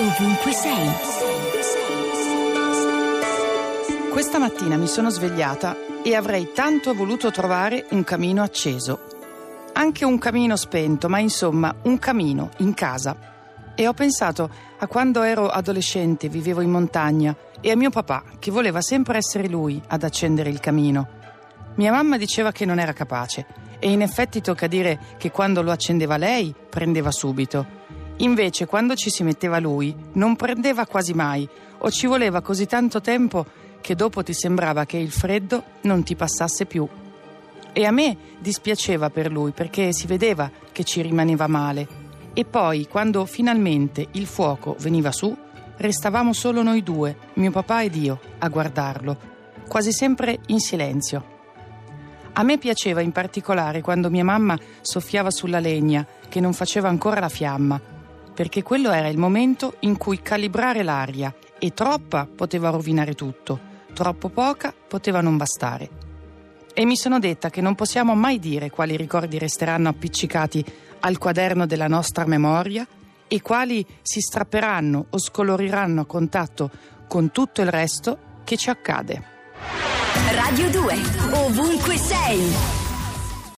ovunque sei. Questa mattina mi sono svegliata e avrei tanto voluto trovare un camino acceso. Anche un camino spento, ma insomma un camino in casa. E ho pensato a quando ero adolescente, vivevo in montagna, e a mio papà, che voleva sempre essere lui ad accendere il camino. Mia mamma diceva che non era capace, e in effetti tocca dire che quando lo accendeva lei, prendeva subito. Invece, quando ci si metteva lui, non prendeva quasi mai, o ci voleva così tanto tempo che dopo ti sembrava che il freddo non ti passasse più. E a me dispiaceva per lui perché si vedeva che ci rimaneva male. E poi, quando finalmente il fuoco veniva su, restavamo solo noi due, mio papà ed io, a guardarlo, quasi sempre in silenzio. A me piaceva in particolare quando mia mamma soffiava sulla legna, che non faceva ancora la fiamma, perché quello era il momento in cui calibrare l'aria e troppa poteva rovinare tutto, troppo poca poteva non bastare. E mi sono detta che non possiamo mai dire quali ricordi resteranno appiccicati al quaderno della nostra memoria e quali si strapperanno o scoloriranno a contatto con tutto il resto che ci accade. Radio 2, ovunque sei.